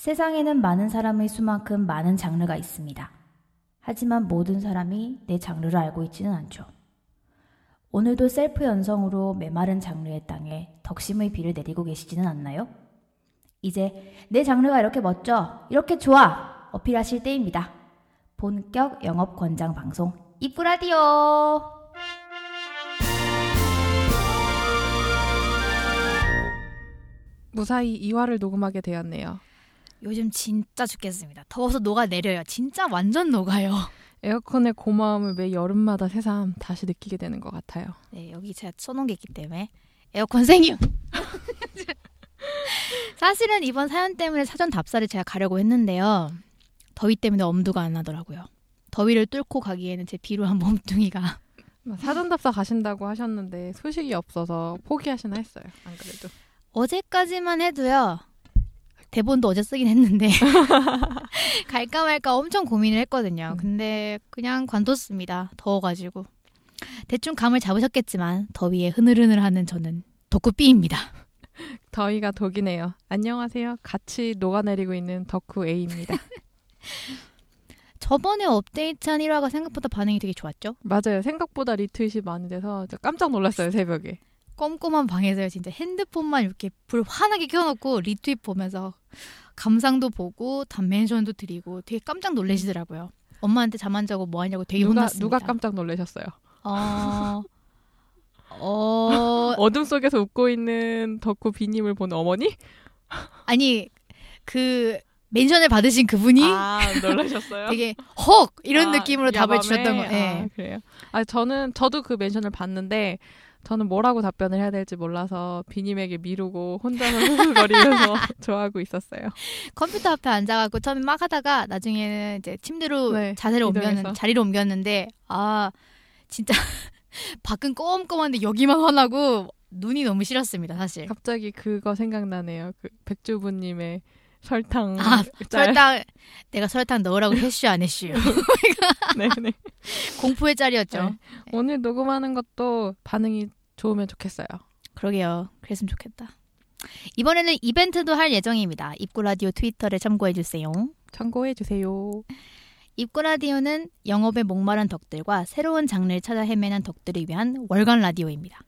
세상에는 많은 사람의 수만큼 많은 장르가 있습니다. 하지만 모든 사람이 내 장르를 알고 있지는 않죠. 오늘도 셀프 연성으로 메마른 장르의 땅에 덕심의 비를 내리고 계시지는 않나요? 이제 내 장르가 이렇게 멋져, 이렇게 좋아 어필하실 때입니다. 본격 영업 권장 방송 입구라디오! 무사히 2화를 녹음하게 되었네요. 요즘 진짜 죽겠습니다. 더워서 녹아 내려요. 진짜 완전 녹아요. 에어컨의 고마움을 매 여름마다 새삼 다시 느끼게 되는 것 같아요. 네, 여기 제가 쳐놓은 게 있기 때문에 에어컨 생유. 사실은 이번 사연 때문에 사전 답사를 제가 가려고 했는데요. 더위 때문에 엄두가 안 나더라고요. 더위를 뚫고 가기에는 제 비루한 몸뚱이가 사전 답사 가신다고 하셨는데 소식이 없어서 포기하시나 했어요. 안 그래도 어제까지만 해도요. 대본도 어제 쓰긴 했는데 갈까 말까 엄청 고민을 했거든요. 음. 근데 그냥 관뒀습니다. 더워가지고 대충 감을 잡으셨겠지만 더위에 흐느흐느하는 저는 덕후 B입니다. 더위가 독이네요. 안녕하세요. 같이 녹아내리고 있는 덕후 A입니다. 저번에 업데이트한 1화가 생각보다 반응이 되게 좋았죠? 맞아요. 생각보다 리트윗이 많이 돼서 저 깜짝 놀랐어요. 새벽에. 꼼꼼한 방에서요. 진짜 핸드폰만 이렇게 불 환하게 켜놓고 리트윗 보면서 감상도 보고 단멘션도 드리고 되게 깜짝 놀라시더라고요. 엄마한테 잠 안 자고 뭐 하냐고 되게 누가 혼났습니다. 누가 깜짝 놀라셨어요? 어... 어... 어둠 속에서 웃고 있는 덕후 비님을 본 어머니? 아니 그 멘션을 받으신 그분이 아 놀라셨어요? 되게 헉 이런 아, 느낌으로 답을 야밤에? 주셨던 거. 아, 예. 그래요. 아 저는 저도 그 멘션을 봤는데 저는 뭐라고 답변을 해야 될지 몰라서 비님에게 미루고 혼자서 흐흐거리면서 좋아하고 있었어요. 컴퓨터 앞에 앉아갖고 처음에 막 하다가 나중에는 이제 침대로 네, 자세를 옮겼는. 자리를 옮겼는데 아 진짜 밖은 껌껌한데 여기만 환하고 눈이 너무 싫었습니다 사실. 갑자기 그거 생각나네요. 그 백주부님의 설탕 아 짤. 설탕 내가 설탕 넣으라고 했슈 안 했슈 네네. 공포의 짤이었죠. 네. 오늘 녹음하는 것도 반응이 좋으면 좋겠어요. 그러게요. 그랬으면 좋겠다. 이번에는 이벤트도 할 예정입니다. 입구 라디오 트위터를 참고해 주세요. 참고해 주세요. 입구 라디오는 영업에 목마른 덕들과 새로운 장르를 찾아 헤매는 덕들을 위한 월간 라디오입니다.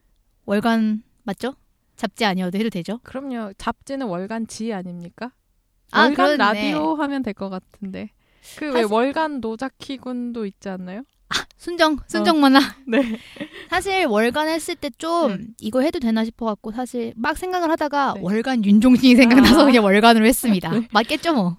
월간 맞죠? 잡지 아니어도 해도 되죠? 그럼요. 잡지는 월간 지 아닙니까? 아, 월간 그렇네. 라디오 하면 될 것 같은데. 그왜 사실- 월간 노자키군도 있지 않나요? 순정 순정 만화. 네. 사실 월간 했을 때좀 음. 이거 해도 되나 싶어 갖고 사실 막 생각을 하다가 네. 월간 윤종신이 생각나서 아. 그냥 월간으로 했습니다. 네. 맞겠죠 뭐.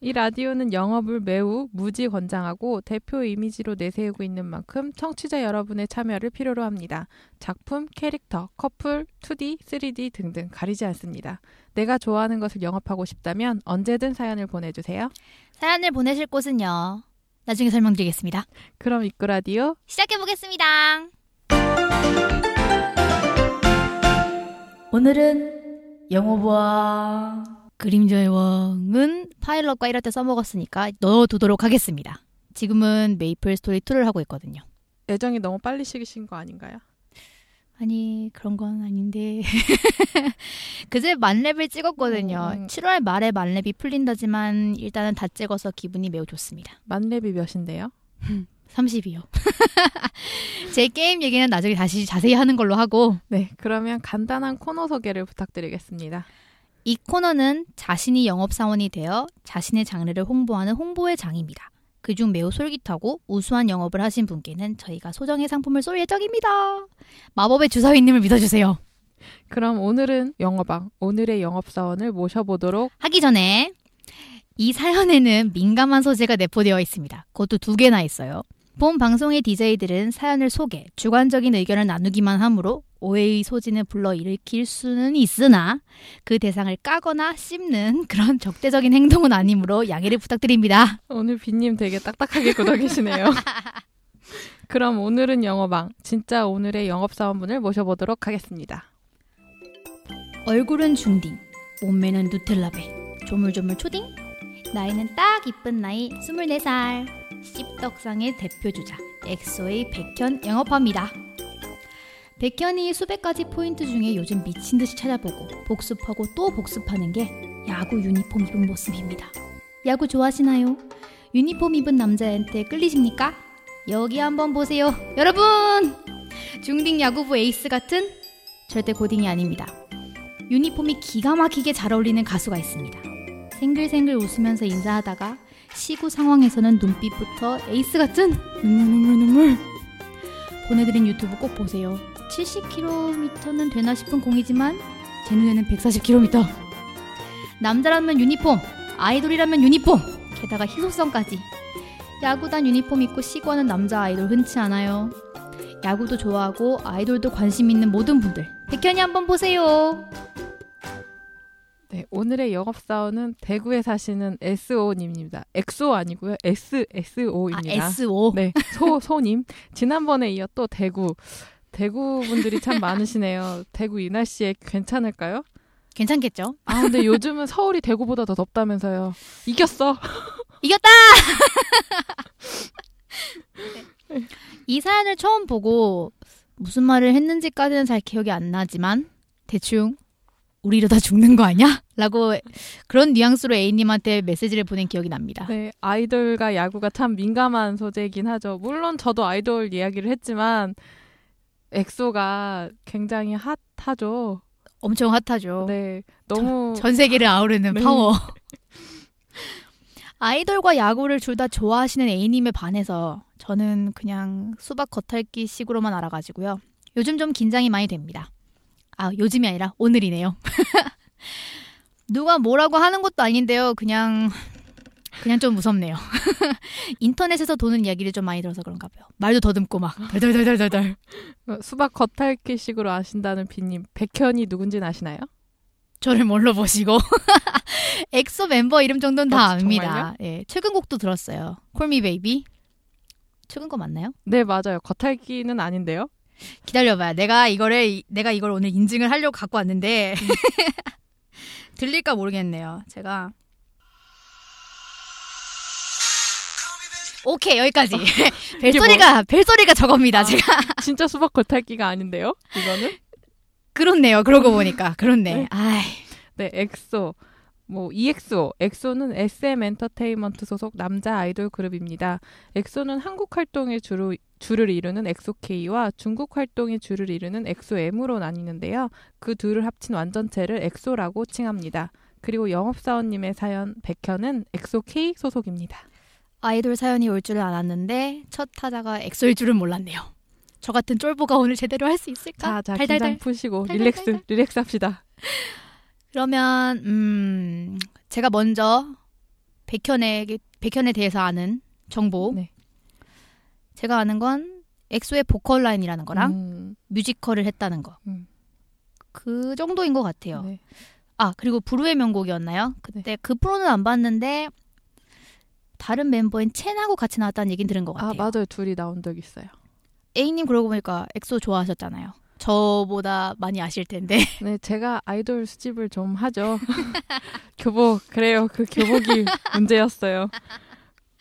이 라디오는 영업을 매우 무지 권장하고 대표 이미지로 내세우고 있는 만큼 청취자 여러분의 참여를 필요로 합니다. 작품, 캐릭터, 커플, 2D, 3D 등등 가리지 않습니다. 내가 좋아하는 것을 영업하고 싶다면 언제든 사연을 보내주세요. 사연을 보내실 곳은요. 나중에 설명드리겠습니다. 그럼 이끄 라디오 시작해 보겠습니다. 오늘은 영어부와 그림자의 왕은 파일럿과 1화 때 써먹었으니까 넣어두도록 하겠습니다. 지금은 메이플 스토리 2를 하고 있거든요. 애정이 너무 빨리 식으신 거 아닌가요? 아니 그런 건 아닌데 그제 만렙을 찍었거든요. 음, 음. 7월 말에 만렙이 풀린다지만 일단은 다 찍어서 기분이 매우 좋습니다. 만렙이 몇인데요? 30이요. 제 게임 얘기는 나중에 다시 자세히 하는 걸로 하고 네, 그러면 간단한 코너 소개를 부탁드리겠습니다. 이 코너는 자신이 영업사원이 되어 자신의 장르를 홍보하는 홍보의 장입니다. 그중 매우 솔깃하고 우수한 영업을 하신 분께는 저희가 소정의 상품을 쏠 예정입니다. 마법의 주사위님을 믿어주세요. 그럼 오늘은 영어방, 오늘의 영업사원을 모셔보도록 하기 전에 이 사연에는 민감한 소재가 내포되어 있습니다. 그것도 두 개나 있어요. 본 방송의 DJ들은 사연을 소개, 주관적인 의견을 나누기만 하므로 오해의 소진을 불러일으킬 수는 있으나 그 대상을 까거나 씹는 그런 적대적인 행동은 아니므로 양해를 부탁드립니다. 오늘 비님 되게 딱딱하게 굳어 계시네요. 그럼 오늘은 영어방, 진짜 오늘의 영업사원분을 모셔보도록 하겠습니다. 얼굴은 중딩, 몸매는 누텔라배, 조물조물 초딩, 나이는 딱 이쁜 나이 24살, 씹덕상의 대표주자 엑소의 백현 영업합니다. 백현이 수백 가지 포인트 중에 요즘 미친 듯이 찾아보고 복습하고 또 복습하는 게 야구 유니폼 입은 모습입니다. 야구 좋아하시나요? 유니폼 입은 남자한테 끌리십니까? 여기 한번 보세요. 여러분! 중딩 야구부 에이스 같은 절대 고딩이 아닙니다. 유니폼이 기가 막히게 잘 어울리는 가수가 있습니다. 생글생글 웃으면서 인사하다가 시구 상황에서는 눈빛부터 에이스 같은 눈물 눈물 눈물 보내드린 유튜브 꼭 보세요. 70km는 되나 싶은 공이지만 제 눈에는 140km. 남자라면 유니폼, 아이돌이라면 유니폼, 게다가 희소성까지. 야구단 유니폼 입고 시구하는 남자 아이돌 흔치 않아요. 야구도 좋아하고 아이돌도 관심 있는 모든 분들 백현이 한번 보세요. 네, 오늘의 영업 사원은 대구에 사시는 SO님입니다. 엑소 아니고요. S, SO입니다. 아, SO. 네, 소, 소님. 지난번에 이어 또 대구. 대구 분들이 참 많으시네요. 대구 이 날씨에 괜찮을까요? 괜찮겠죠? 아, 근데 요즘은 서울이 대구보다 더 덥다면서요. 이겼어. 이겼다! 이 사연을 처음 보고 무슨 말을 했는지까지는 잘 기억이 안 나지만 대충 우리 이러다 죽는 거 아니야? 라고 그런 뉘앙스로 A님한테 메시지를 보낸 기억이 납니다. 네, 아이돌과 야구가 참 민감한 소재이긴 하죠. 물론 저도 아이돌 이야기를 했지만 엑소가 굉장히 핫하죠. 엄청 핫하죠. 네, 너무 전 세계를 아우르는 네. 파워. 아이돌과 야구를 둘 다 좋아하시는 A님에 반해서 저는 그냥 수박 겉핥기 식으로만 알아가지고요. 요즘 좀 긴장이 많이 됩니다. 아, 요즘이 아니라 오늘이네요. 누가 뭐라고 하는 것도 아닌데요. 그냥 그냥 좀 무섭네요. 인터넷에서 도는 이야기를 좀 많이 들어서 그런가 봐요. 말도 더듬고 막 덜덜덜덜덜. 수박 겉핥기식으로 아신다는 비님 백현이 누군지는 아시나요? 저를 뭘로 보시고 엑소 멤버 이름 정도는 다 어, 압니다. 정말요? 예, 최근 곡도 들었어요. Call Me Baby. 최근 거 맞나요? 네, 맞아요. 겉핥기는 아닌데요. 기다려봐요. 내가 이거를 이- 내가 이걸 오늘 인증을 하려고 갖고 왔는데 음. 들릴까 모르겠네요. 제가 오케이 여기까지 벨소리가 벨소리가 저겁니다. 아. 제가 진짜 수박 겉핥기가 아닌데요. 이거는 그렇네요. 그러고 보니까 그렇네. 네. 아이 네, 엑소. 뭐 EXO, 엑소는 SM 엔터테인먼트 소속 남자 아이돌 그룹입니다. 엑소는 한국 활동의 주로 주를 이루는 엑소K와 중국 활동의 주를 이루는 엑소M으로 나뉘는데요. 그 둘을 합친 완전체를 엑소라고 칭합니다. 그리고 영업사원님의 사연 백현은 엑소K 소속입니다. 아이돌 사연이 올 줄은 알았는데 첫 타자가 엑소일 줄은 몰랐네요. 저 같은 쫄보가 오늘 제대로 할 수 있을까? 자, 자, 달달달. 긴장 푸시고 달달달. relax, relax 합시다. 그러면 음 제가 먼저 백현에 백현에 대해서 아는 정보. 네. 제가 아는 건 엑소의 보컬 라인이라는 거랑 음, 뮤지컬을 했다는 거. 음. 그 정도인 것 같아요. 네. 아 그리고 불후의 명곡이었나요? 그때 그 프로는 안 봤는데 다른 멤버인 첸하고 같이 나왔다는 얘기는 들은 것 아, 같아요. 맞아요. 둘이 나온 적 있어요. A님 그러고 보니까 엑소 좋아하셨잖아요. 저보다 많이 아실 텐데. 네, 제가 아이돌 수집을 좀 하죠. 교복, 그래요. 그 교복이 문제였어요.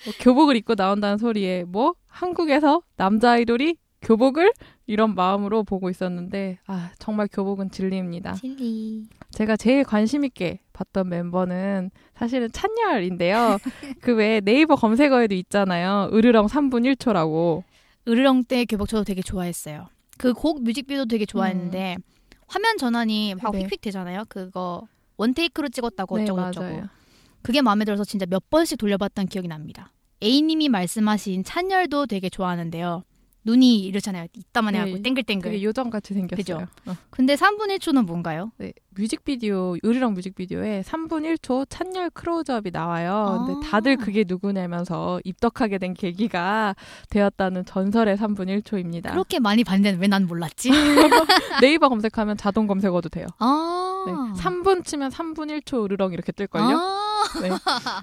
뭐 교복을 입고 나온다는 소리에 뭐 한국에서 남자 아이돌이 교복을 이런 마음으로 보고 있었는데 아 정말 교복은 진리입니다. 진리. 제가 제일 관심 있게 봤던 멤버는 사실은 찬열인데요. 그 외에 네이버 검색어에도 있잖아요. 으르렁 3분 1초라고. 으르렁 때 교복 저도 되게 좋아했어요. 그 곡 뮤직비디오 되게 좋아했는데 화면 전환이 막 네. 휙휙 되잖아요. 그거 원테이크로 찍었다고 네, 어쩌고 저쩌고. 맞아요. 그게 마음에 들어서 진짜 몇 번씩 돌려봤던 기억이 납니다. A님이 말씀하신 찬열도 되게 좋아하는데요. 눈이 이렇잖아요. 이따만 네, 해갖고 땡글땡글. 요정같이 생겼어요. 그죠? 어. 근데 3분 1초는 뭔가요? 네, 뮤직비디오 으르렁 뮤직비디오에 3분 1초 찬열 클로즈업이 나와요. 근데 아. 다들 그게 누구냐면서 입덕하게 된 계기가 되었다는 전설의 3분 1초입니다. 그렇게 많이 봤는데 왜 난 몰랐지? 네이버 검색하면 자동 검색어도 돼요. 아. 네, 3분 치면 3분 1초 으르렁 이렇게 뜰걸요? 아. 네.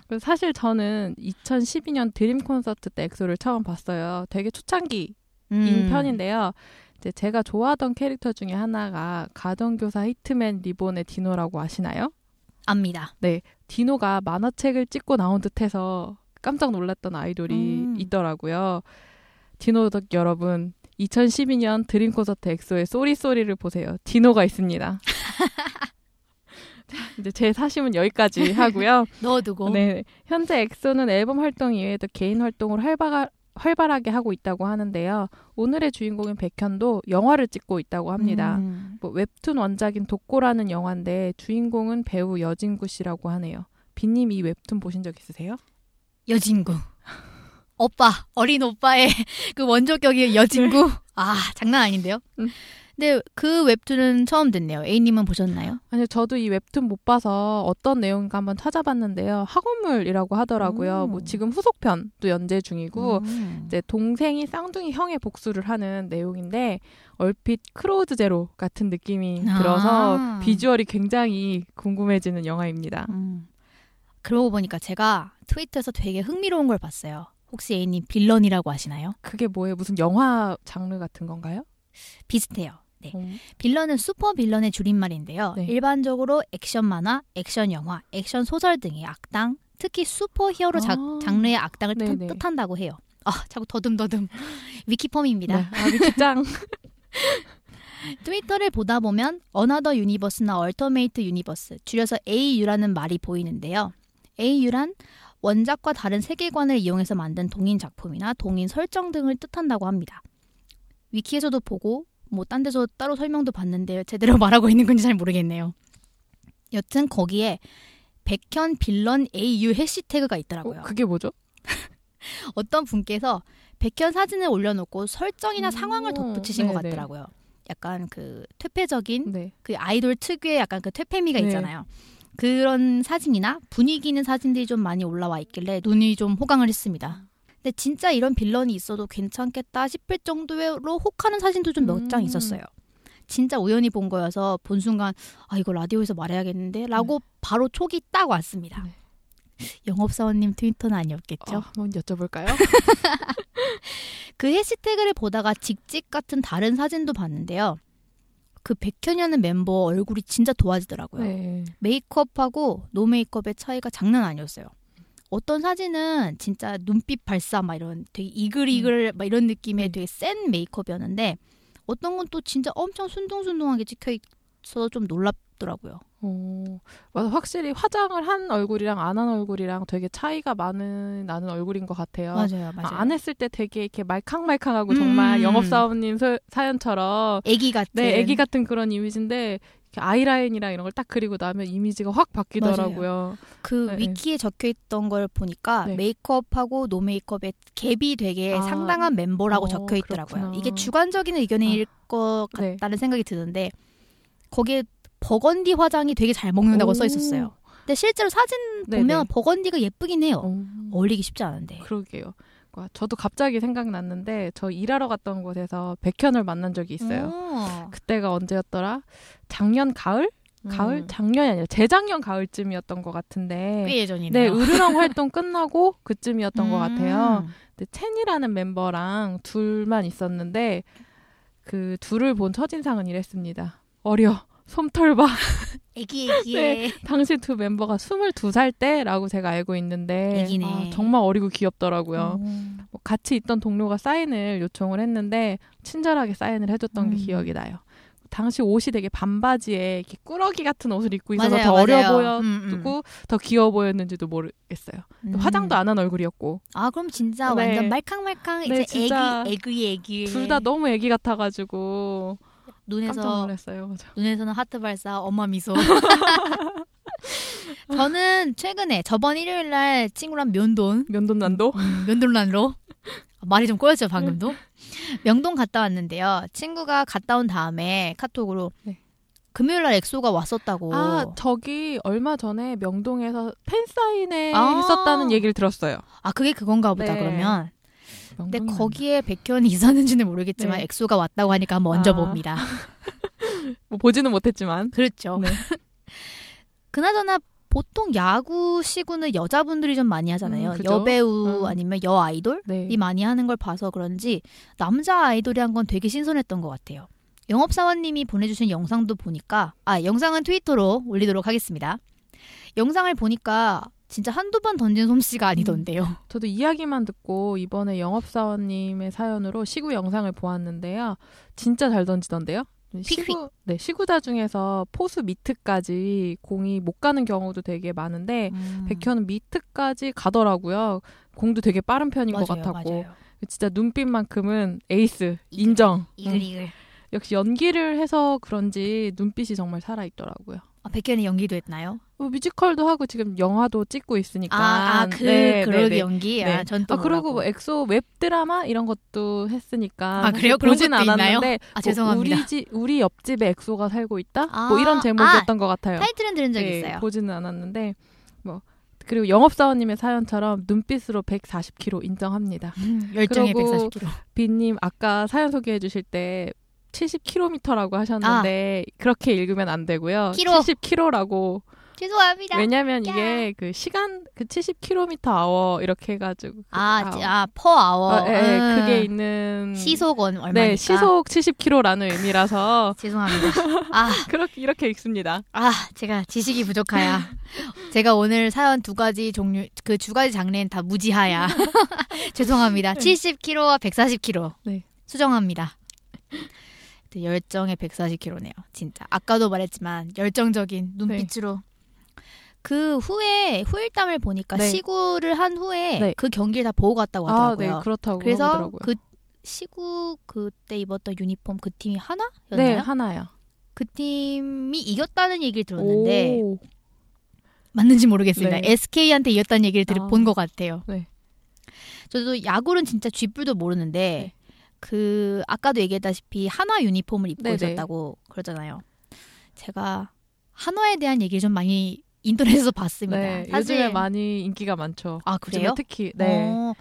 그래서 사실 저는 2012년 드림 콘서트 때 엑소를 처음 봤어요. 되게 초창기인 음. 편인데요. 이제 제가 좋아하던 캐릭터 중에 하나가 가정교사 히트맨 리본의 디노라고 아시나요? 압니다. 디노가 만화책을 찢고 나온 듯해서 깜짝 놀랐던 아이돌이 음. 있더라고요. 디노 덕 여러분, 2012년 드림 콘서트 엑소의 쏘리 쏘리를 보세요. 디노가 있습니다. 이제 제 사심은 여기까지 하고요. 넣어두고. 네, 현재 엑소는 앨범 활동 이외에도 개인 활동을 활발, 활발하게 하고 있다고 하는데요. 오늘의 주인공인 백현도 영화를 찍고 있다고 합니다. 음. 뭐 웹툰 원작인 독고라는 영화인데 주인공은 배우 여진구 씨라고 하네요. B님 이 웹툰 보신 적 있으세요? 여진구. 오빠, 어린 오빠의 그 원조격이 여진구. 아, 장난 아닌데요? 음. 근데 그 웹툰은 처음 듣네요. A님은 보셨나요? 아니요, 저도 이 웹툰 못 봐서 어떤 내용인가 한번 찾아봤는데요. 학원물이라고 하더라고요. 오. 뭐 지금 후속편도 연재 중이고 음. 이제 동생이 쌍둥이 형의 복수를 하는 내용인데 얼핏 크로우즈 제로 같은 느낌이 아. 들어서 비주얼이 굉장히 궁금해지는 영화입니다. 음. 그러고 보니까 제가 트위터에서 되게 흥미로운 걸 봤어요. 혹시 A님 villain이라고 아시나요? 그게 뭐예요? 무슨 영화 장르 같은 건가요? 비슷해요. 네. 음. villain은 super villain의 줄임말인데요. 네. 일반적으로 액션 만화, 액션 영화, 액션 소설 등의 악당, 특히 슈퍼 히어로 자- 아. 장르의 악당을 뜻- 네네. 뜻한다고 해요. 아, 자꾸 더듬더듬. 위키펌입니다. 네. 아, 위키짱. 트위터를 보다 보면 another universe나 alternate universe, 줄여서 AU라는 말이 보이는데요. AU란 원작과 다른 세계관을 이용해서 만든 동인 작품이나 동인 설정 등을 뜻한다고 합니다. 위키에서도 보고 뭐 딴 데서 따로 설명도 봤는데 제대로 말하고 있는 건지 잘 모르겠네요. 여튼 거기에 백현 빌런 AU 해시태그가 있더라고요. 어, 그게 뭐죠? 어떤 분께서 백현 사진을 올려놓고 설정이나 오, 상황을 덧붙이신 것 네네. 같더라고요. 약간 그 퇴폐적인 네. 그 아이돌 특유의 약간 그 퇴폐미가 네. 있잖아요. 그런 사진이나 분위기 있는 사진들이 좀 많이 올라와 있길래 눈이 좀 호강을 했습니다. 근데 진짜 이런 빌런이 있어도 괜찮겠다 싶을 정도로 혹하는 사진도 좀 몇장 음. 있었어요. 진짜 우연히 본 거여서 본 순간 아 이거 라디오에서 말해야겠는데 라고 바로 촉이 딱 왔습니다. 네. 영업사원님 트위터는 아니었겠죠? 어, 한번 여쭤볼까요? 그 해시태그를 보다가 직직 같은 다른 사진도 봤는데요. 그 백현이라는 멤버 얼굴이 진짜 도화지더라고요. 네. 메이크업하고 no 메이크업의 차이가 장난 아니었어요. 어떤 사진은 진짜 눈빛 발사 막 이런 되게 이글이글 막 이런 느낌의 음. 되게 센 메이크업이었는데 어떤 건 또 진짜 엄청 순둥순둥하게 찍혀 있어서 좀 놀랍더라고요. 어, 맞아. 확실히 화장을 한 얼굴이랑 안 한 얼굴이랑 되게 차이가 많이 나는 얼굴인 것 같아요. 맞아요, 아, 맞아요. 안 했을 때 되게 이렇게 말캉말캉하고 음. 정말 영업사원님 소- 사연처럼 애기 같은. 네, 애기 같은 그런 이미지인데 아이라인이랑 이런 걸 딱 그리고 나면 이미지가 확 바뀌더라고요. 그 네, 위키에 적혀 있던 걸 보니까 네. 메이크업하고 no 메이크업의 갭이 되게 아. 상당한 멤버라고 어, 적혀 있더라고요. 그렇구나. 이게 주관적인 의견일 것 네. 같다는 생각이 드는데 거기에 버건디 화장이 되게 잘 먹는다고 오. 써 있었어요. 근데 실제로 사진 네네. 보면 burgundy가 예쁘긴 해요. 어, 어울리기 쉽지 않은데. 그러게요. 와, 저도 갑자기 생각났는데 저 일하러 갔던 곳에서 백현을 만난 적이 있어요. 오. 그때가 언제였더라? 작년 가을? 가을? 음. 작년이 아니라 재작년 가을쯤이었던 것 같은데. 꽤 네, 예전이네요. 으르렁 활동 끝나고 그쯤이었던 것 음. 같아요. 근데 첸이라는 멤버랑 둘만 있었는데 그 둘을 본 첫인상은 이랬습니다. 어려. 솜털 봐. 애기 애기에 당시 두 멤버가 22살 때라고 제가 알고 있는데. 아, 정말 어리고 귀엽더라고요. 음. 뭐 같이 있던 동료가 사인을 요청을 했는데 친절하게 사인을 해줬던 게 음. 기억이 나요. 당시 옷이 되게 반바지에 이렇게 꾸러기 같은 옷을 입고 있어서 맞아요, 더 어려 맞아요. 보였고 음, 음. 더 귀여워 보였는지도 모르겠어요. 음. 화장도 안 한 얼굴이었고 아 그럼 진짜 네. 완전 말캉말캉 네, 이제 애기 애기 애기 둘 다 너무 애기 같아가지고 눈에서. 눈에서는 하트 발사, 엄마 미소. 저는 최근에 저번 일요일 날 친구랑 면돈, 면돈난도 음, 면돈란로 말이 좀 꼬였죠 방금도. 명동 갔다 왔는데요. 친구가 갔다 온 다음에 카톡으로 네. 금요일 날 엑소가 왔었다고. 아 저기 얼마 전에 명동에서 팬 사인회 아. 했었다는 얘기를 들었어요. 아, 그게 그건가 보다 네. 그러면. 근데 거기에 백현이 있었는지는 모르겠지만 네. 엑소가 왔다고 하니까 한번 얹어봅니다. 맞나? 뭐 보지는 못했지만 그렇죠. 네. 그나저나 보통 야구 시구는 여자분들이 좀 많이 하잖아요. 음? 여배우 음. 아니면 여 아이돌이 네. 많이 하는 걸 봐서 그런지 남자 아이돌이 한 건 되게 신선했던 것 같아요. 영업사원님이 보내주신 영상도 보니까 아 영상은 트위터로 올리도록 하겠습니다. 영상을 보니까 진짜 한두 번 던진 솜씨가 아니던데요. 저도 이야기만 듣고 이번에 영업사원님의 사연으로 시구 영상을 보았는데요. 진짜 잘 던지던데요? 시구, 네, 시구자 중에서 포수 미트까지 공이 못 가는 경우도 되게 많은데 음. 백현은 미트까지 가더라고요. 공도 되게 빠른 편인 것 맞아요, 같았고 맞아요. 진짜 눈빛만큼은 에이스 인정. 음. 이글이글. 역시 연기를 해서 그런지 눈빛이 정말 살아 있더라고요. 아, 백현이 연기도 했나요? 뭐 뮤지컬도 하고 지금 영화도 찍고 있으니까. 아, 아, 그, 네, 네, 네. 연기? 네. 아, 전또 아 그리고 뭐 엑소 웹 드라마 이런 것도 했으니까 아, 그래요? 그런 보진? 않았는데 아, 뭐 죄송합니다. 우리 집 우리 옆집에 엑소가 살고 있다 아, 뭐 이런 제목이었던 것 같아요. 타이틀은 들은 적 네, 있어요. 보지는 않았는데 뭐 그리고 영업사원님의 사연처럼 눈빛으로 140kg 인정합니다. 열정의 그러고 140kg. 비님 아까 사연 소개해 주실 때 70km라고 하셨는데 그렇게 읽으면 안 되고요. 아. 키로. 70km라고 죄송합니다. 왜냐면 야. 이게 그 시간 그 70km 아워 이렇게 해가지고 그 아, 아워. 아, 퍼 아워. 아, 예, 예, 음. 그게 있는 시속은 얼마니까? 네 시속 70km라는 의미라서 죄송합니다. 아, 그렇게 이렇게 읽습니다. 아, 제가 지식이 부족하야. 제가 오늘 사연 두 가지 종류, 그 두 가지 장르는 다 무지하야. 죄송합니다. 70kg와 140kg. 네. 수정합니다. 네, 열정의 140kg네요. 진짜. 아까도 말했지만 열정적인 눈빛으로. 그 후에 후일담을 보니까 네. 시구를 한 후에 네. 그 경기를 다 보고 갔다고 아, 하더라고요. 네 그렇다고 그래서 하더라고요. 그 시구 그때 입었던 유니폼 그 팀이 하나였나요? 네 하나요. 그 팀이 이겼다는 얘기를 들었는데 오. 맞는지 모르겠습니다. 네. SK한테 이겼다는 얘기를 들, 아. 본것 같아요. 네. 저도 야구는 진짜 쥐뿔도 모르는데 그 아까도 얘기했다시피 한화 유니폼을 입고 네네. 있었다고 그러잖아요. 제가 한화에 대한 얘기를 좀 많이 인터넷에서 봤습니다. 네, 사실 요즘에 많이 인기가 많죠. 아 그래요? 특히 네. 어,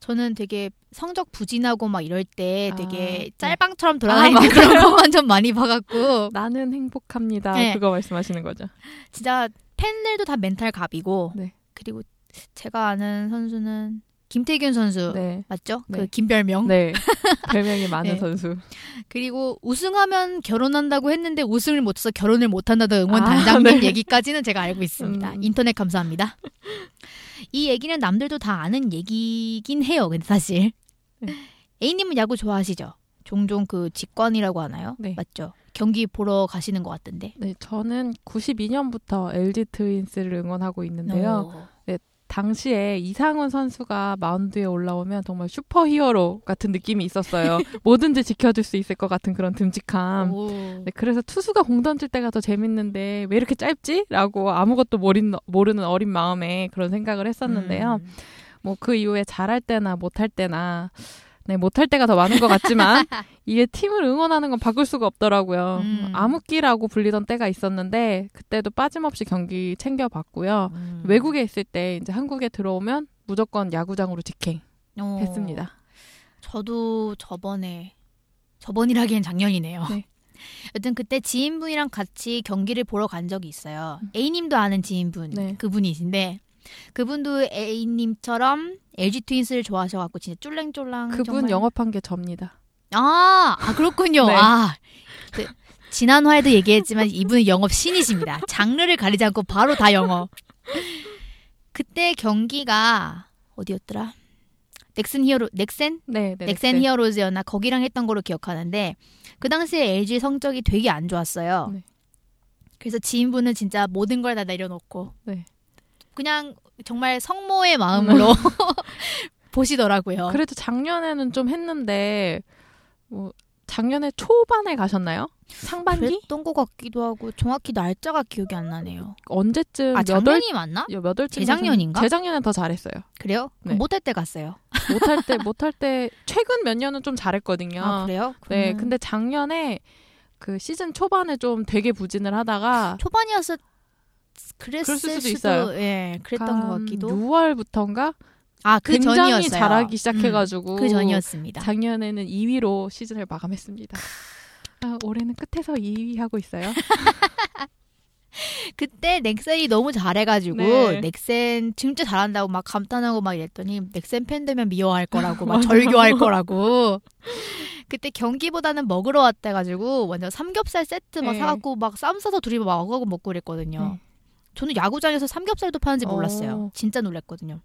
저는 되게 성적 부진하고 막 이럴 때 아, 되게 네. 짤방처럼 돌아다니는 아, 그런 것만 좀 많이 봐갖고 나는 행복합니다. 네. 그거 말씀하시는 거죠. 진짜 팬들도 다 멘탈 갑이고 네. 그리고 제가 아는 선수는 김태균 선수 네. 맞죠? 네. 그 김별명. 네. 별명이 많은 네. 선수. 그리고 우승하면 결혼한다고 했는데 우승을 못 해서 결혼을 못 한다던 응원 아, 단장님 네. 얘기까지는 제가 알고 있습니다. 음. 인터넷 감사합니다. 이 얘기는 남들도 다 아는 얘기긴 해요. 근데 사실 네. A님은 야구 좋아하시죠? 종종 그 직관이라고 하나요? 네. 맞죠? 경기 보러 가시는 것 같던데. 네, 저는 92년부터 LG 트윈스를 응원하고 있는데요. 어. 당시에 이상훈 선수가 마운드에 올라오면 정말 슈퍼히어로 같은 느낌이 있었어요. 뭐든지 지켜줄 수 있을 것 같은 그런 듬직함. 오. 네, 그래서 투수가 공 던질 때가 더 재밌는데 왜 이렇게 짧지? 라고 아무것도 모르는, 모르는 어린 마음에 그런 생각을 했었는데요. 음. 뭐그 이후에 잘할 때나 못할 때나 네, 못할 때가 더 많은 것 같지만 이게 팀을 응원하는 건 바꿀 수가 없더라고요. 음. 암흑기라고 불리던 때가 있었는데 그때도 빠짐없이 경기 챙겨봤고요. 음. 외국에 있을 때 이제 한국에 들어오면 무조건 야구장으로 어. 직행했습니다. 저도 저번에 저번이라기엔 작년이네요. 네. 여튼 그때 지인분이랑 같이 경기를 보러 간 적이 있어요. A님도 아는 지인분 네. 그분이신데 그분도 A님처럼 LG 트윈스를 좋아하셔갖고 진짜 쫄랭쫄랑 그분 정말- 영업한 게 접니다. 아, 아 그렇군요. 네. 아 그, 지난 화에도 얘기했지만 이분은 영업 신이십니다. 장르를 가리지 않고 바로 다 영업. 그때 경기가 어디였더라? 넥슨 히어로 넥센 네, 네. 넥센 네. 히어로즈였나 거기랑 했던 거로 기억하는데 그 당시에 LG 성적이 되게 안 좋았어요. 네. 그래서 지인분은 진짜 모든 걸 다 내려놓고 네. 그냥 정말 성모의 마음으로 보시더라고요. 그래도 작년에는 좀 했는데 뭐 작년에 초반에 가셨나요? 상반기? 그랬던 것 같기도 하고 정확히 날짜가 기억이 안 나네요. 언제쯤 아? 작년이 맞나? 몇 월쯤 재작년인가? 재작년엔 더 잘했어요. 그래요? 네. 못할 때 갔어요. 못할 때 못할 때 최근 몇 년은 좀 잘했거든요. 아 그래요? 네, 그러면 근데 작년에 그 시즌 초반에 좀 되게 부진을 하다가 초반이었을 그랬을 그랬을 수도 수도 있어요. 예, 그랬던 것 같기도. 6월부터인가 아, 그 굉장히 전이었어요. 잘하기 음, 시작해가지고 그 전이었습니다. 작년에는 2위로 시즌을 마감했습니다. 아, 올해는 끝에서 2위 하고 있어요. 그때 넥센이 너무 잘해가지고 네. 넥센 진짜 잘한다고 막 감탄하고 막 이랬더니 넥센 팬 되면 미워할 거라고 막. 절교할 거라고. 그때 경기보다는 먹으러 왔다가지고 완전 삼겹살 세트 막 네. 사갖고 막 쌈 싸서 둘이 먹어가고 먹고 그랬거든요. 네. 저는 야구장에서 삼겹살도 파는지 몰랐어요. 어. 진짜 놀랐거든요.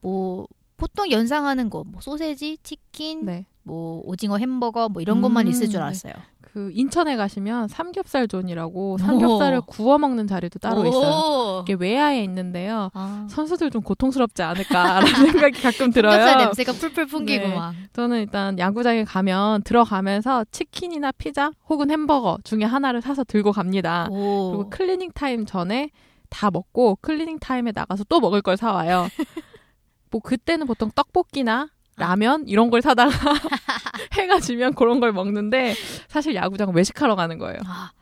뭐 보통 연상하는 거, 뭐 소세지, 치킨, 네. 뭐 오징어 햄버거 뭐 이런 것만 음, 있을 줄 네. 알았어요. 그그 인천에 가시면 삼겹살 존이라고 삼겹살을 구워 먹는 자리도 따로 있어요. 오. 이게 외야에 있는데요. 아. 선수들 좀 고통스럽지 않을까라는 생각이 가끔 들어요. 삼겹살 냄새가 풀풀 풍기고 네. 막. 저는 일단 야구장에 가면 들어가면서 치킨이나 피자 혹은 햄버거 중에 하나를 사서 들고 갑니다. 오. 그리고 클리닝 타임 전에 다 먹고 클리닝 타임에 나가서 또 먹을 걸 사와요. 뭐 그때는 보통 떡볶이나 라면 이런 걸 사다가 해가 지면 그런 걸 먹는데 사실 야구장 외식하러 가는 거예요. 아,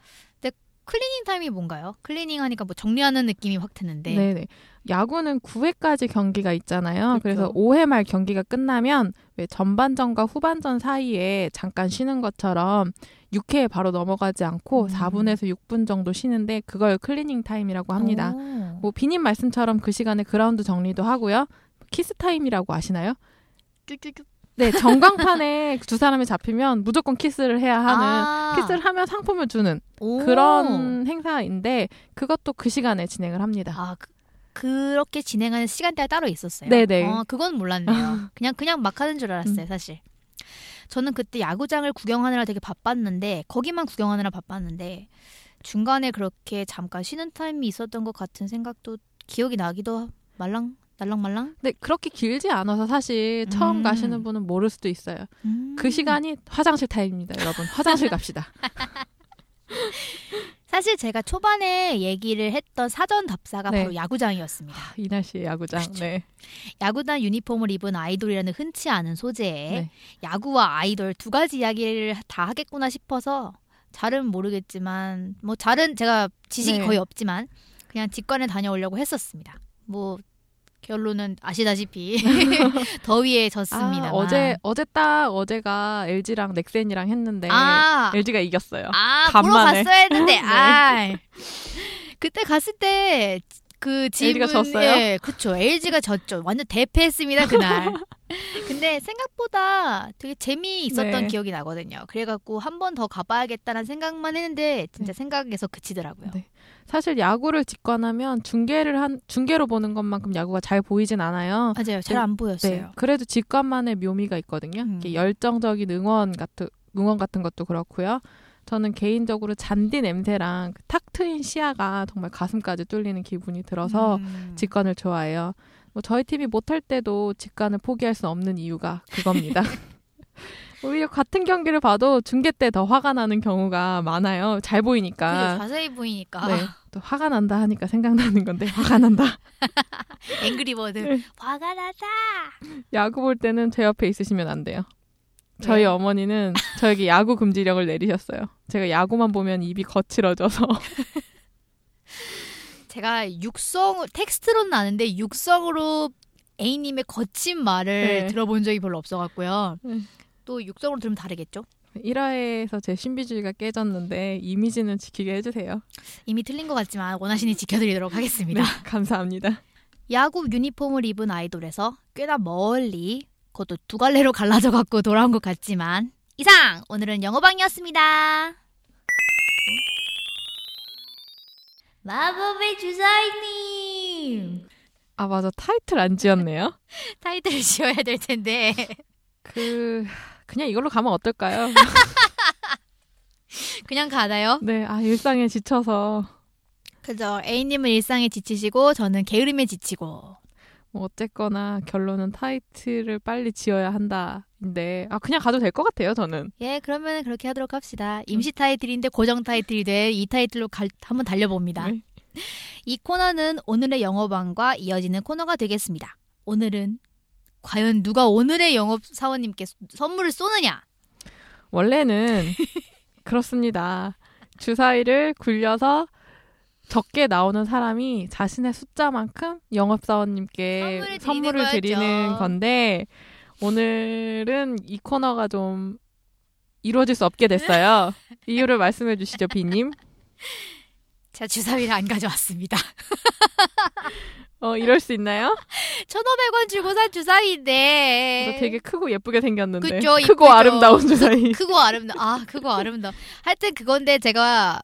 근데 클리닝 타임이 뭔가요? 클리닝 하니까 뭐 정리하는 느낌이 확 드는데. 네네. 야구는 9회까지 경기가 있잖아요. 그렇죠. 그래서 5회 말 경기가 끝나면 왜 전반전과 후반전 사이에 잠깐 쉬는 것처럼 6회에 바로 넘어가지 않고 음. 4분에서 6분 정도 쉬는데 그걸 클리닝 타임이라고 합니다. 오. 뭐 B님 말씀처럼 그 시간에 그라운드 정리도 하고요. 키스 타임이라고 아시나요? 쭈쭈쭈. 네, 전광판에 두 사람이 잡히면 무조건 키스를 해야 하는 아. 키스를 하면 상품을 주는 오. 그런 행사인데 그것도 그 시간에 진행을 합니다. 아, 그, 그렇게 진행하는 시간대가 따로 있었어요. 네네. 어, 그건 몰랐네요. 그냥 그냥 막 하는 줄 알았어요, 사실. 저는 그때 야구장을 구경하느라 되게 바빴는데 거기만 구경하느라 바빴는데 중간에 그렇게 잠깐 쉬는 타임이 있었던 것 같은 생각도 기억이 나기도 말랑 날랑말랑. 근데 그렇게 길지 않아서 사실 처음 음. 가시는 분은 모를 수도 있어요. 음. 그 시간이 화장실 타임입니다, 여러분. 화장실 갑시다. 사실 제가 초반에 얘기를 했던 사전 답사가 네. 바로 야구장이었습니다. 이 날씨에 야구장. 그렇죠. 네. 야구단 유니폼을 입은 아이돌이라는 흔치 않은 소재에 네. 야구와 아이돌 두 가지 이야기를 다 하겠구나 싶어서 잘은 모르겠지만 뭐 잘은 제가 지식이 네. 거의 없지만 그냥 직관에 다녀오려고 했었습니다. 뭐 결론은 아시다시피 더위에 졌습니다. 아, 어제 어제 딱 어제가 LG랑 넥센이랑 했는데 아, LG가 이겼어요. 아 보러 간만에. 갔어야 했는데 네. 아 그때 갔을 때그 LG 가 지분 졌어요? 예, 그쵸 LG가 졌죠. 완전 대패했습니다 그날. 근데 생각보다 되게 재미있었던 네. 기억이 나거든요. 그래갖고 한 번 더 가봐야겠다는 생각만 했는데 진짜 생각에서 그치더라고요. 네. 사실 야구를 직관하면 중계를 한 중계로 보는 것만큼 야구가 잘 보이진 않아요. 맞아요. 잘안 네. 보였어요. 그래도 직관만의 묘미가 있거든요. 음. 열정적인 응원 같은 응원 같은 것도 그렇고요. 저는 개인적으로 잔디 냄새랑 그탁 트인 시야가 정말 가슴까지 뚫리는 기분이 들어서 음. 직관을 좋아해요. 뭐 저희 팀이 못할 때도 직관을 포기할 수 없는 이유가 그겁니다. 오히려 같은 경기를 봐도 중계 때 더 화가 나는 경우가 많아요. 잘 보이니까. 자세히 보이니까 네. 또 화가 난다 하니까 생각나는 건데 화가 난다. 앵그리버드 네. 화가 나다. 야구 볼 때는 제 옆에 있으시면 안 돼요. 저희 네. 어머니는 저에게 야구 금지령을 내리셨어요. 제가 야구만 보면 입이 거칠어져서 제가 육성 텍스트로는 아는데 육성으로 A님의 거친 말을 네. 들어본 적이 별로 없어갖고요. 네. 또 육성으로 들으면 다르겠죠? 1화에서 제 신비주의가 깨졌는데 이미지는 지키게 해주세요. 이미 틀린 것 같지만 원하시니 지켜드리도록 하겠습니다. 네, 감사합니다. 야구 유니폼을 입은 아이돌에서 꽤나 멀리 그것도 두 갈래로 갈라져 갖고 돌아온 것 같지만 이상 오늘은 영어방이었습니다. 마법의 주사위님 아 맞아 타이틀 안 지었네요. 타이틀을 지어야 될 텐데 그 그냥 이걸로 가면 어떨까요? 그냥 가나요? 네, 아 일상에 지쳐서 그죠. A님은 일상에 지치시고 저는 게으름에 지치고 뭐 어쨌거나 결론은 타이틀을 빨리 지어야 한다인데 아 그냥 가도 될 것 같아요 저는. 예 그러면 그렇게 하도록 합시다. 임시 타이틀인데 고정 타이틀이 돼 이 타이틀로 갈, 한번 달려봅니다. 네. 이 코너는 오늘의 영업왕과 이어지는 코너가 되겠습니다. 오늘은 과연 누가 오늘의 영업 사원님께 소- 선물을 쏘느냐? 원래는 그렇습니다. 주사위를 굴려서 적게 나오는 사람이 자신의 숫자만큼 영업사원님께 선물을 드리는 드리는. 건데 오늘은 이 코너가 좀 이루어질 수 없게 됐어요. 이유를 말씀해 주시죠, 비님. 제가 주사위를 안 가져왔습니다. 어, 이럴 수 있나요? 1,500원 주고 산 주사위인데. 너 되게 크고 예쁘게 생겼는데. 네. 그쵸, 크고 이쁘죠. 아름다운 주사위. 크 고 아름다. 아, 크고 아름다. 하여튼 그건데 제가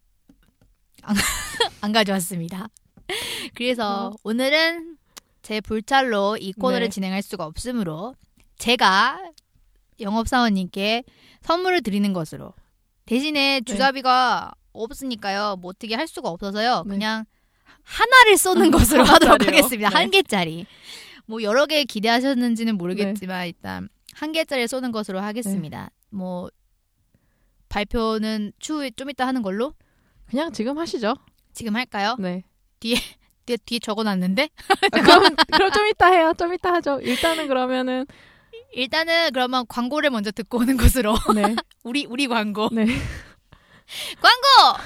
안, 안 가져왔습니다. 그래서 어. 오늘은 제 불찰로 이 코너를 네. 진행할 수가 없으므로 제가 영업사원님께 선물을 드리는 것으로 대신에 주자비가 없으니까요. 뭐 어떻게 할 수가 없어서요. 네. 그냥 하나를 쏘는 것으로 하도록 하나짜리로. 하겠습니다. 네. 한 개짜리. 뭐 여러 개 기대하셨는지는 모르겠지만 일단 한 개짜리 쏘는 것으로 하겠습니다. 뭐 발표는 추후에 좀 이따 하는 걸로 그냥 지금 하시죠. 지금 할까요? 네. 뒤에 뒤에 적어놨는데 아, 그럼 그럼 좀 이따 해요. 좀 이따 하죠. 일단은 그러면은 일단은 그러면 광고를 먼저 듣고 오는 것으로 네. 우리 우리 광고 네. 광고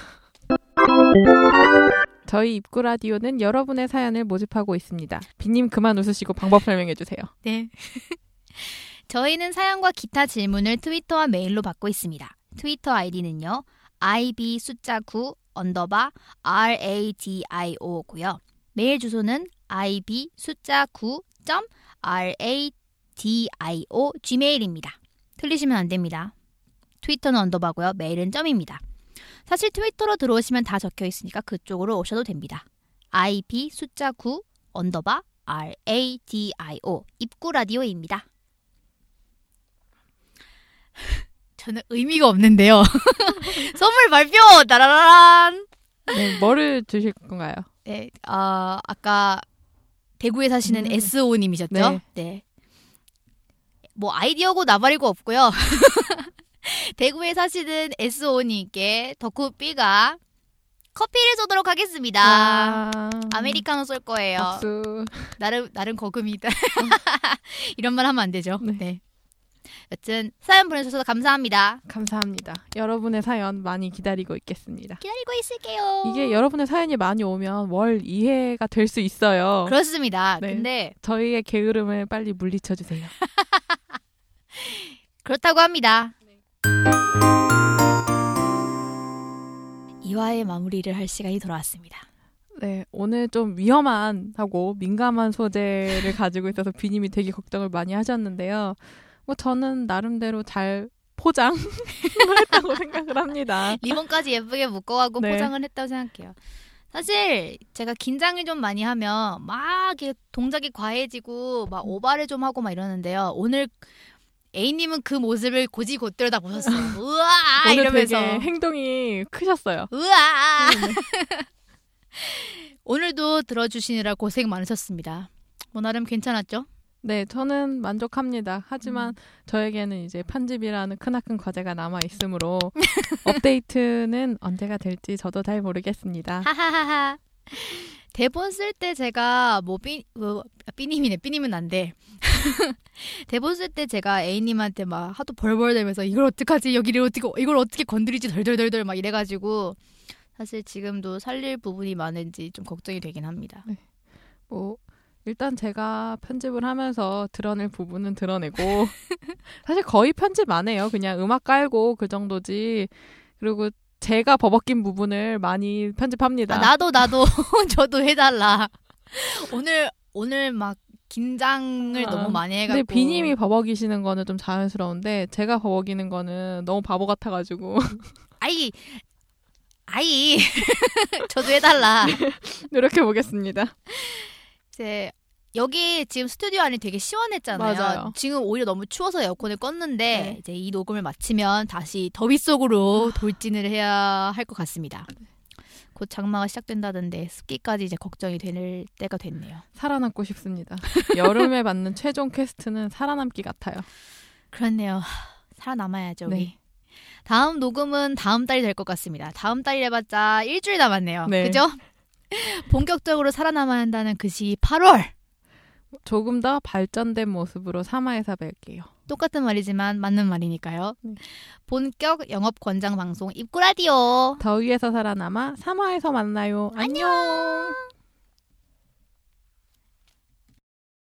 저희 입구 라디오는 여러분의 사연을 모집하고 있습니다. 비님 그만 웃으시고 방법 설명해 주세요. 네. 저희는 사연과 기타 질문을 트위터와 메일로 받고 있습니다. 트위터 아이디는요. ib 숫자 9 underbar radio고요. 메일 주소는 ib 숫자 9점 radio gmail입니다. 틀리시면 안 됩니다. 트위터는 underbar고요. 메일은 점입니다. 사실 트위터로 들어오시면 다 적혀 있으니까 그쪽으로 오셔도 됩니다. ib 숫자 9 underbar radio 입구 라디오입니다. 저는 의미가 없는데요. 선물 발표 따라란. 네, 뭐를 주실 건가요? 네, 아 아까 대구에 사시는 음. SO님이셨죠? 네. 네. 뭐 아이디어고 나발이고 없고요. 대구에 사시는 SO님께 덕후비가 커피를 쏘도록 하겠습니다. 아, 아메리카노 쏠 거예요. 박수. 나름 나름 거금이다. 이런 말 하면 안 되죠. 네. 네. 여튼 사연 보내주셔서 감사합니다. 감사합니다. 여러분의 사연 많이 기다리고 있겠습니다. 기다리고 있을게요. 이게 여러분의 사연이 많이 오면 월 2회가 될 수 있어요. 그렇습니다. 네. 근데 저희의 게으름을 빨리 물리쳐 주세요. 그렇다고 합니다. 이화의 마무리를 할 시간이 돌아왔습니다. 네, 오늘 좀 위험한 하고 민감한 소재를 가지고 있어서 비님이 되게 걱정을 많이 하셨는데요. 뭐 저는 나름대로 잘 포장을 했다고 생각을 합니다. 리본까지 예쁘게 묶어가고 네. 포장을 했다고 생각해요. 사실 제가 긴장을 좀 많이 하면 막 동작이 과해지고 막 오바를 좀 하고 막 이러는데요. 오늘 A님은 그 모습을 고지곳대로 다 보셨어요. 우와 오늘 이러면서 행동이 크셨어요. 우와 오늘도 들어주시느라 고생 많으셨습니다. 뭐 나름 괜찮았죠? 네, 저는 만족합니다. 하지만 음. 저에게는 이제 편집이라는 크나큰 과제가 남아 있으므로 업데이트는 언제가 될지 저도 잘 모르겠습니다. 하하하하. 대본 쓸 때 제가 뭐 삐, 뭐, 삐님이네. 삐님은 안 돼. 대본 쓸 때 제가 A님한테 막 하도 벌벌대면서 이걸 어떡하지? 여기를 어떻게 이걸 어떻게 건드리지? 덜덜덜덜 막 이래가지고 사실 지금도 살릴 부분이 많은지 좀 걱정이 되긴 합니다. 뭐 일단 제가 편집을 하면서 드러낼 부분은 드러내고 사실 거의 편집 안 해요. 그냥 음악 깔고 그 정도지. 그리고 제가 버벅긴 부분을 많이 편집합니다. 아, 나도 나도 저도 해달라. 오늘 오늘 막 긴장을 아, 너무 많이 해가지고. 근데 비님이 버벅이시는 거는 좀 자연스러운데 제가 버벅이는 거는 너무 바보 같아가지고 아이 아이 저도 해달라. 노력해 보겠습니다. 이제 여기 지금 스튜디오 안이 되게 시원했잖아요. 맞아요. 지금 오히려 너무 추워서 에어컨을 껐는데 네. 이제 이 녹음을 마치면 다시 더위 속으로 돌진을 해야 할 것 같습니다. 곧 장마가 시작된다던데 습기까지 이제 걱정이 될 때가 됐네요. 살아남고 싶습니다. 여름에 받는 최종 quest는 살아남기 같아요. 그렇네요. 하, 살아남아야죠 우리. 네. 다음 녹음은 다음 달이 될 것 같습니다. 다음 달이 해봤자 일주일 남았네요. 네. 그죠? 본격적으로 살아남아야 한다는 그 시기 8월. 조금 더 발전된 모습으로 3화에서 뵐게요. 똑같은 말이지만 맞는 말이니까요. 네. 본격 영업 권장 방송 입구 라디오. 더위에서 살아남아 3화에서 만나요. 안녕.